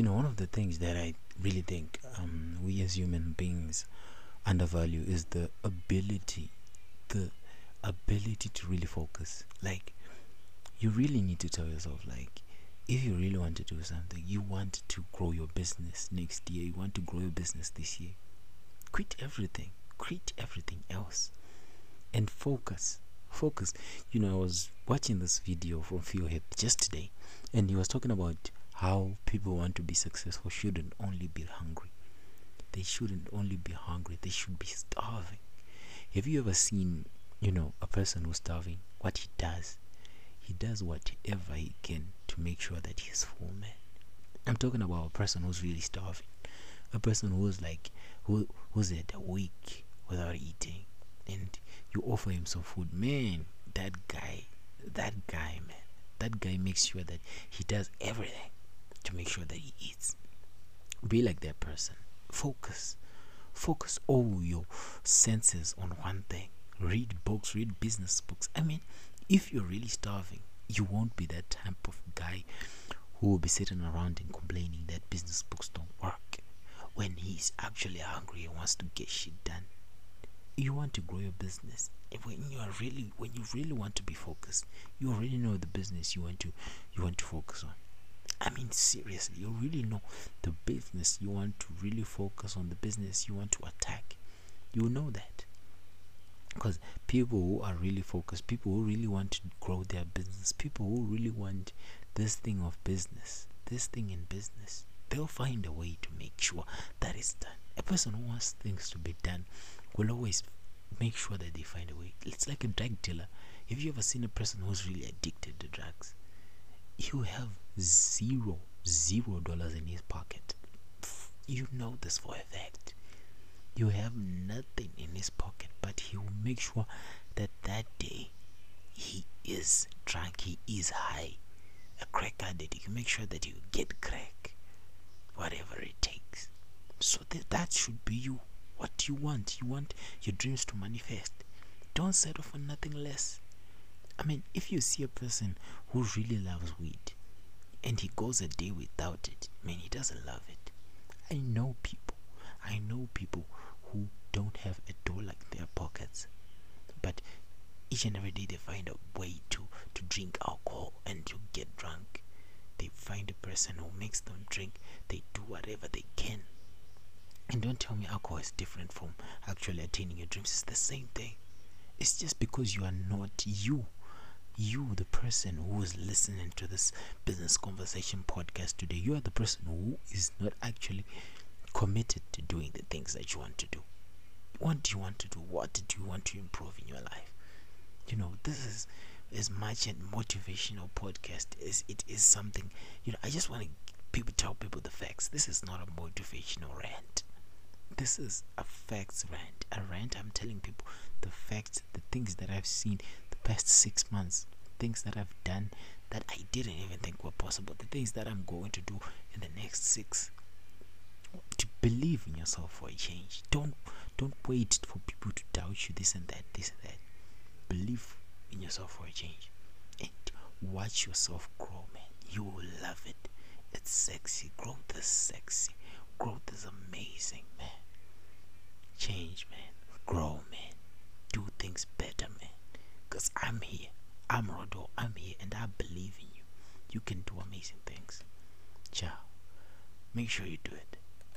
you know, one of the things that I really think um, we as human beings undervalue is the ability, the ability to really focus. Like, you really need to tell yourself, like, if you really want to do something, you want to grow your business next year, you want to grow your business this year, quit everything, quit everything else, and focus. Focus. You know, I was watching this video from Phil Heath just today, and he was talking about how people want to be successful shouldn't only be hungry. They shouldn't only be hungry, they should be starving. Have you ever seen, you know, a person who's starving? What he does? He does whatever he can to make sure that he's full, man. I'm talking about a person who's really starving. A person who's like who who's at a week without eating and you offer him some food. Man, that guy that guy man that guy makes sure that he does everything to make sure that he eats. Be like that person. Focus. Focus all your senses on one thing. Read books, read business books. I mean, if you're really starving, you won't be that type of guy who will be sitting around and complaining that business books don't work when he's actually hungry and wants to get shit done. You want to grow your business. When you are really when you really want to be focused, you already know the business you want to you want to focus on. I mean, seriously, you really know the business you want to really focus on, the business you want to attack. You know that. Because people who are really focused, people who really want to grow their business, people who really want this thing of business, this thing in business, they'll find a way to make sure that it's done. A person who wants things to be done will always make sure that they find a way. It's like a drug dealer. Have you ever seen a person who's really addicted to drugs? You have zero, zero dollars in his pocket. You know this for a fact. You have nothing in his pocket, but he will make sure that that day he is drunk, he is high. A crack addict, you make sure that you get crack, whatever it takes. So that, that should be you. What you want, you want your dreams to manifest. Don't settle for nothing less. I mean, if you see a person who really loves weed, and he goes a day without it, man, he doesn't love it. I know people, I know people who don't have a dollar in their pockets, but each and every day they find a way to, to drink alcohol and to get drunk. They find a person who makes them drink, they do whatever they can. And don't tell me alcohol is different from actually attaining your dreams, it's the same thing. It's just because you are not you you, the person who is listening to this business conversation podcast today, you are the person who is not actually committed to doing the things that you want to do. What do you want to do? What do you want to improve in your life? You know, this is as much a motivational podcast as it is something. You know, I just want to people tell people the facts. This is not a motivational rant. This is a facts rant. A rant. I'm telling people the facts, the things that I've seen, past six months, things that I've done that I didn't even think were possible, the things that I'm going to do in the next six. To believe in yourself for a change. Don't don't wait for people to doubt you this and that, this and that. Believe in yourself for a change. And watch yourself grow, man. You will love it. It's sexy. Growth is sexy. Growth is amazing, man. Change, man. Grow, man. Do things better, man. Because I'm here. I'm Rodo. I'm here and I believe in you. You can do amazing things. Ciao. Make sure you do it.